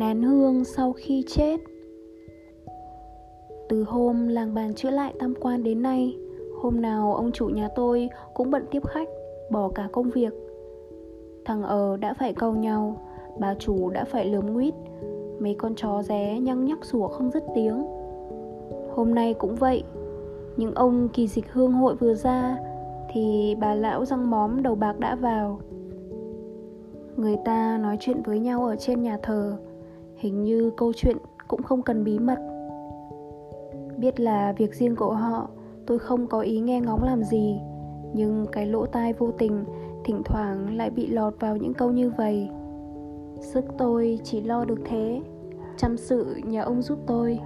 Nén hương sau khi chết. Từ hôm làng bàn chữa lại tam quan đến nay, Hôm nào ông chủ nhà tôi cũng bận tiếp khách, Bỏ cả công việc. Thằng ở đã phải cầu nhau, Bà chủ đã phải lườm nguyết, Mấy con chó ré nhăng nhắc sủa không dứt tiếng. Hôm nay cũng vậy, Những ông kỳ dịch hương hội vừa ra Thì bà lão răng móm đầu bạc đã vào. Người ta nói chuyện với nhau ở trên nhà thờ Hình như câu chuyện cũng không cần bí mật. Biết là việc riêng của họ Tôi không có ý nghe ngóng làm gì. Nhưng cái lỗ tai vô tình Thỉnh thoảng lại bị lọt vào những câu như vậy. Sức tôi chỉ lo được thế Chăm sự nhờ ông giúp tôi.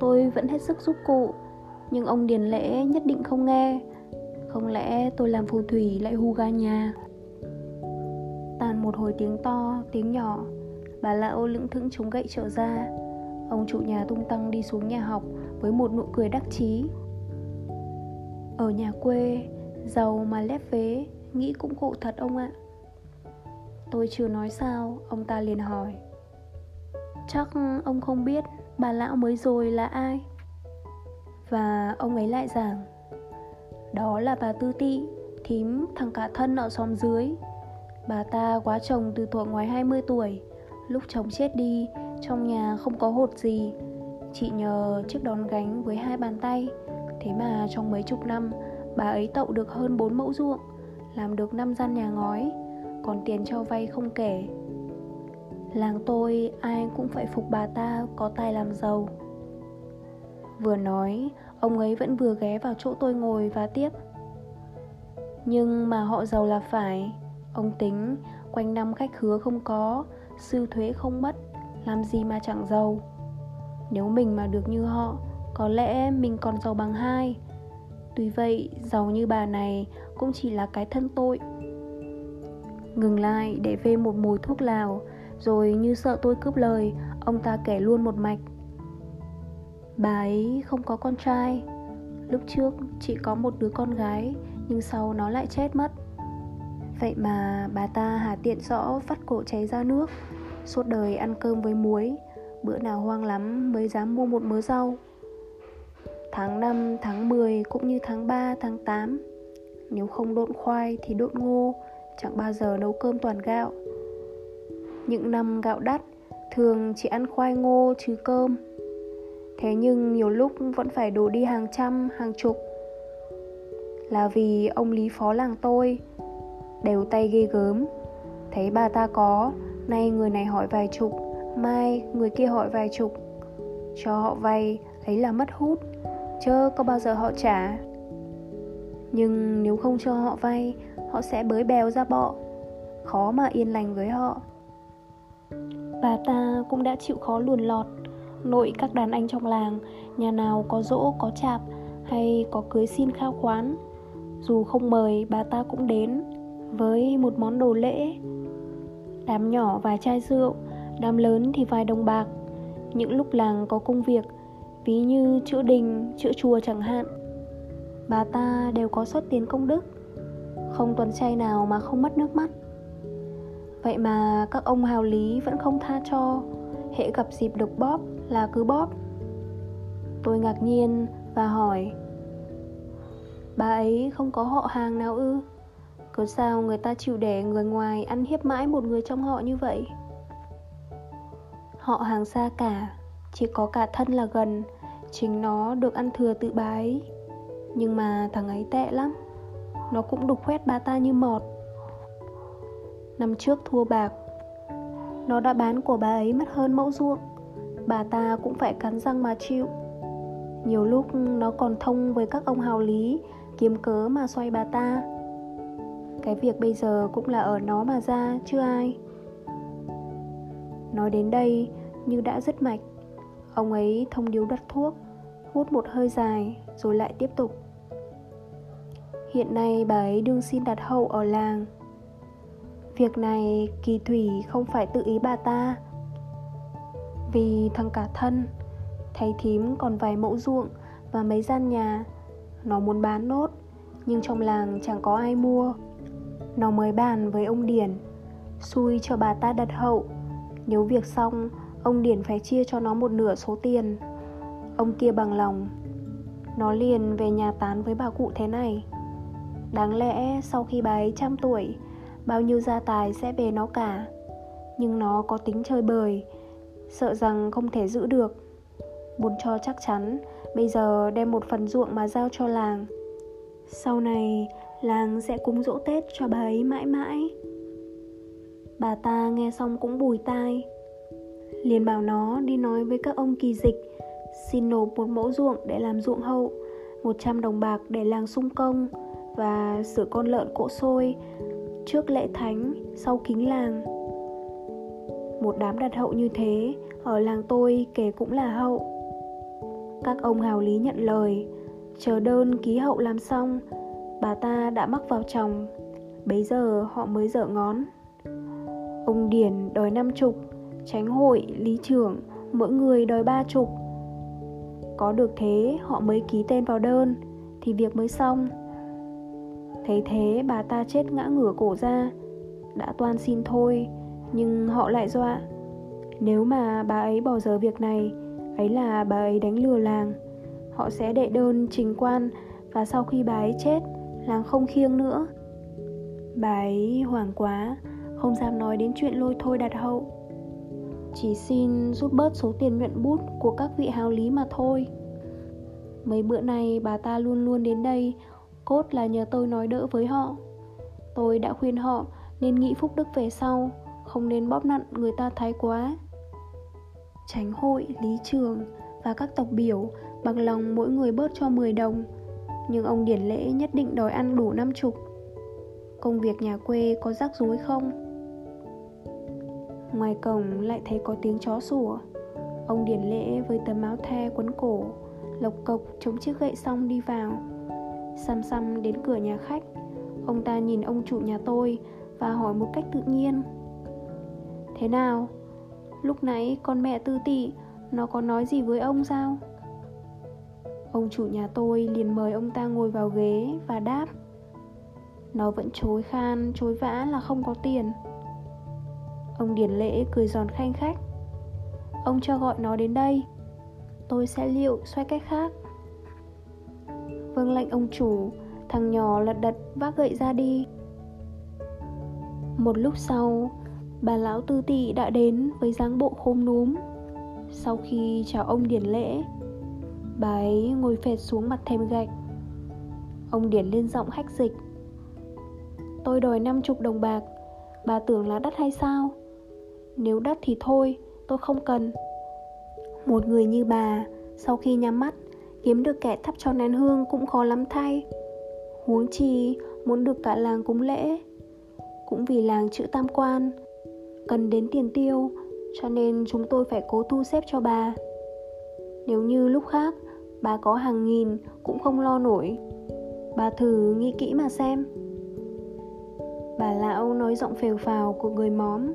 Tôi vẫn hết sức giúp cụ Nhưng ông Điền Lễ nhất định không nghe. Không lẽ tôi làm phù thủy lại hù ga nhà? Tàn một hồi tiếng to, tiếng nhỏ. Bà lão lững thững chống gậy trở ra. Ông chủ nhà tung tăng đi xuống nhà học Với một nụ cười đắc chí. Ở nhà quê, Giàu mà lép vế, Nghĩ cũng khổ thật ông ạ. Tôi chưa nói sao, Ông ta liền hỏi. Chắc ông không biết Bà lão mới rồi là ai? Và ông ấy lại giảng. Đó là bà Tư Tị, Thím thằng cả thân ở xóm dưới. Bà ta quá chồng từ tuổi ngoài 20 tuổi. Lúc chồng chết đi, Trong nhà không có hột gì. Chị nhờ chiếc đòn gánh với hai bàn tay. Thế mà trong mấy chục năm, Bà ấy tậu được hơn 4 mẫu ruộng, Làm được 5 gian nhà ngói, Còn tiền cho vay không kể. Làng tôi ai cũng phải phục bà ta có tài làm giàu. Vừa nói, Ông ấy vẫn vừa ghé vào chỗ tôi ngồi và tiếp. Nhưng mà họ giàu là phải, Ông tính, Quanh năm khách hứa không có Sư thuế không mất, Làm gì mà chẳng giàu. Nếu mình mà được như họ, Có lẽ mình còn giàu bằng hai. Tuy vậy, giàu như bà này Cũng chỉ là cái thân tội. Ngừng lại để về một mùi thuốc lào, Rồi như sợ tôi cướp lời, Ông ta kể luôn một mạch. Bà ấy không có con trai. Lúc trước chỉ có một đứa con gái, Nhưng sau nó lại chết mất. Vậy mà bà ta hà tiện rõ vắt cổ cháy ra nước. Suốt đời ăn cơm với muối. Bữa nào hoang lắm mới dám mua một mớ rau. Tháng 5, tháng 10 cũng như tháng 3, tháng 8 Nếu không độn khoai thì độn ngô Chẳng bao giờ nấu cơm toàn gạo. Những năm gạo đắt Thường chỉ ăn khoai ngô chứ cơm. Thế nhưng nhiều lúc vẫn phải đổ đi hàng trăm, hàng chục. Là vì ông Lý Phó làng tôi Đều tay ghê gớm. Thấy bà ta có Nay người này hỏi vài chục, Mai người kia hỏi vài chục. Cho họ vay, Ấy là mất hút, Chớ có bao giờ họ trả. Nhưng nếu không cho họ vay, Họ sẽ bới bèo ra bọ, Khó mà yên lành với họ. Bà ta cũng đã chịu khó luồn lọt, Nội các đàn anh trong làng, Nhà nào có dỗ có chạp Hay có cưới xin khao khoán. Dù không mời, bà ta cũng đến Với một món đồ lễ Đám nhỏ vài chai rượu Đám lớn thì vài đồng bạc. Những lúc làng có công việc Ví như chữa đình, chữa chùa chẳng hạn Bà ta đều có xuất tiền công đức. Không tuần trai nào mà không mất nước mắt. Vậy mà các ông hào lý vẫn không tha cho Hệ gặp dịp được bóp là cứ bóp. Tôi ngạc nhiên và hỏi Bà ấy không có họ hàng nào ư? Cớ sao người ta chịu để người ngoài ăn hiếp mãi một người trong họ như vậy? Họ hàng xa cả, Chỉ có cả thân là gần, Chính nó được ăn thừa tự bà ấy Nhưng mà thằng ấy tệ lắm, Nó cũng đục khoét bà ta như mọt. Năm trước thua bạc, Nó đã bán của bà ấy mất hơn mẫu ruộng, Bà ta cũng phải cắn răng mà chịu. Nhiều lúc nó còn thông với các ông hào lý, Kiếm cớ mà xoay bà ta cái việc bây giờ cũng là ở nó mà ra, chứ ai. Nói đến đây, như đã dứt mạch, ông ấy thông điếu đặt thuốc, hút một hơi dài, rồi lại tiếp tục. Hiện nay bà ấy đương xin đặt hậu ở làng. Việc này kỳ thủy không phải tự ý bà ta. Vì thằng cả thân thấy thím còn vài mẫu ruộng và mấy gian nhà, nó muốn bán nốt, nhưng trong làng chẳng có ai mua nó mới bàn với ông Điển Xui cho bà ta đặt hậu Nếu việc xong, ông Điển phải chia cho nó một nửa số tiền. Ông kia bằng lòng. Nó liền về nhà tán với bà cụ thế này. Đáng lẽ sau khi bà ấy trăm tuổi, bao nhiêu gia tài sẽ về nó cả. Nhưng nó có tính chơi bời, sợ rằng không thể giữ được. Muốn cho chắc chắn, bây giờ đem một phần ruộng mà giao cho làng. Sau này, làng sẽ cúng dỗ Tết cho bà ấy mãi mãi. Bà ta nghe xong cũng bùi tai. Liền bảo nó đi nói với các ông kỳ dịch, xin nộp một mẫu ruộng để làm ruộng hậu 100 đồng bạc để làng sung công và sửa con lợn cỗ sôi trước lễ thánh sau kính làng. Một đám đặt hậu như thế, ở làng tôi kể cũng là hậu. Các ông hào lý nhận lời, chờ đơn ký hậu làm xong bà ta đã mắc vào chồng. Bấy giờ họ mới dở ngón. Ông điển đòi năm chục tránh hội, lý trưởng, mỗi người đòi ba chục. Có được thế, họ mới ký tên vào đơn, thì việc mới xong. Thấy thế, bà ta chết ngã ngửa cổ ra. Đã toan xin thôi, nhưng họ lại dọa. Nếu mà bà ấy bỏ giờ việc này, ấy là bà ấy đánh lừa làng. Họ sẽ đệ đơn trình quan, và sau khi bà ấy chết làng không khiêng nữa. Bà ấy hoảng quá, không dám nói đến chuyện lôi thôi đặt hậu. Chỉ xin rút bớt số tiền nhuận bút của các vị hào lý mà thôi. Mấy bữa nay bà ta luôn luôn đến đây, cốt là nhờ tôi nói đỡ với họ. Tôi đã khuyên họ nên nghĩ phúc đức về sau, không nên bóp nặn người ta thái quá. Tránh hội, lý trường và các tộc biểu bằng lòng mỗi người bớt cho 10 đồng nhưng ông điển lễ nhất định đòi ăn đủ năm chục. Công việc nhà quê có rắc rối không? Ngoài cổng lại thấy có tiếng chó sủa. Ông Điển Lễ với tấm áo the quấn cổ, Lộc cộc chống chiếc gậy xong đi vào. Xăm xăm đến cửa nhà khách, Ông ta nhìn ông chủ nhà tôi Và hỏi một cách tự nhiên. Thế nào? Lúc nãy con mẹ tư tị, Nó có nói gì với ông sao? Ông chủ nhà tôi liền mời ông ta ngồi vào ghế và đáp. Nó vẫn chối khan, chối vã là không có tiền. Ông Điển Lễ cười giòn khanh khách. Ông cho gọi nó đến đây. Tôi sẽ liệu xoay cách khác. Vâng lệnh ông chủ Thằng nhỏ lật đật vác gậy ra đi. Một lúc sau Bà lão tư tị đã đến với dáng bộ khôm núm. Sau khi chào ông Điển Lễ Bà ấy ngồi phệt xuống mặt thềm gạch. Ông Điển lên giọng hách dịch. Tôi đòi 50 đồng bạc, Bà tưởng là đắt hay sao? Nếu đắt thì thôi, tôi không cần. Một người như bà, sau khi nhắm mắt, kiếm được kẻ thắp cho nén hương cũng khó lắm thay. Huống chi, muốn được cả làng cúng lễ, cũng vì làng chữ tam quan, cần đến tiền tiêu, cho nên chúng tôi phải cố thu xếp cho bà. Nếu như lúc khác bà có hàng nghìn cũng không lo nổi. Bà thử nghĩ kỹ mà xem. Bà lão nói giọng phều phào của người móm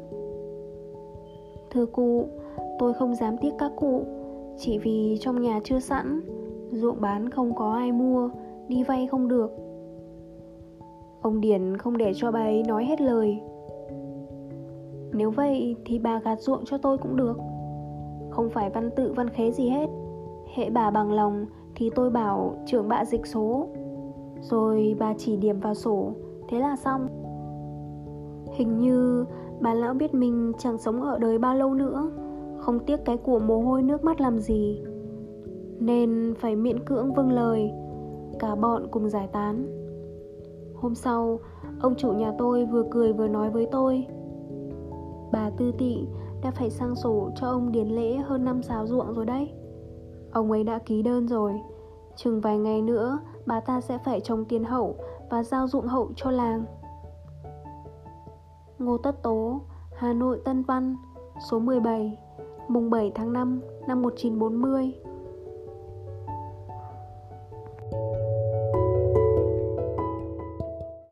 Thưa cụ, tôi không dám tiếc các cụ. Chỉ vì trong nhà chưa sẵn Ruộng bán không có ai mua Đi vay không được. Ông Điển không để cho bà ấy nói hết lời. Nếu vậy thì bà gạt ruộng cho tôi cũng được. Không phải văn tự văn khế gì hết. Hệ bà bằng lòng thì tôi bảo, trưởng bạ dịch số. Rồi bà chỉ điểm vào sổ, Thế là xong. Hình như Bà lão biết mình chẳng sống ở đời bao lâu nữa, Không tiếc cái của mồ hôi nước mắt làm gì, Nên phải miễn cưỡng vâng lời, Cả bọn cùng giải tán. Hôm sau, Ông chủ nhà tôi vừa cười vừa nói với tôi, Bà tư tị, đã phải sang sổ cho ông điền lễ hơn năm xào ruộng rồi đấy. Ông ấy đã ký đơn rồi. Chừng vài ngày nữa bà ta sẽ phải trồng tiền hậu và giao dụng hậu cho làng. Ngô Tất Tố, Hà Nội Tân Văn, số 17, mùng 7 tháng 5 năm 1940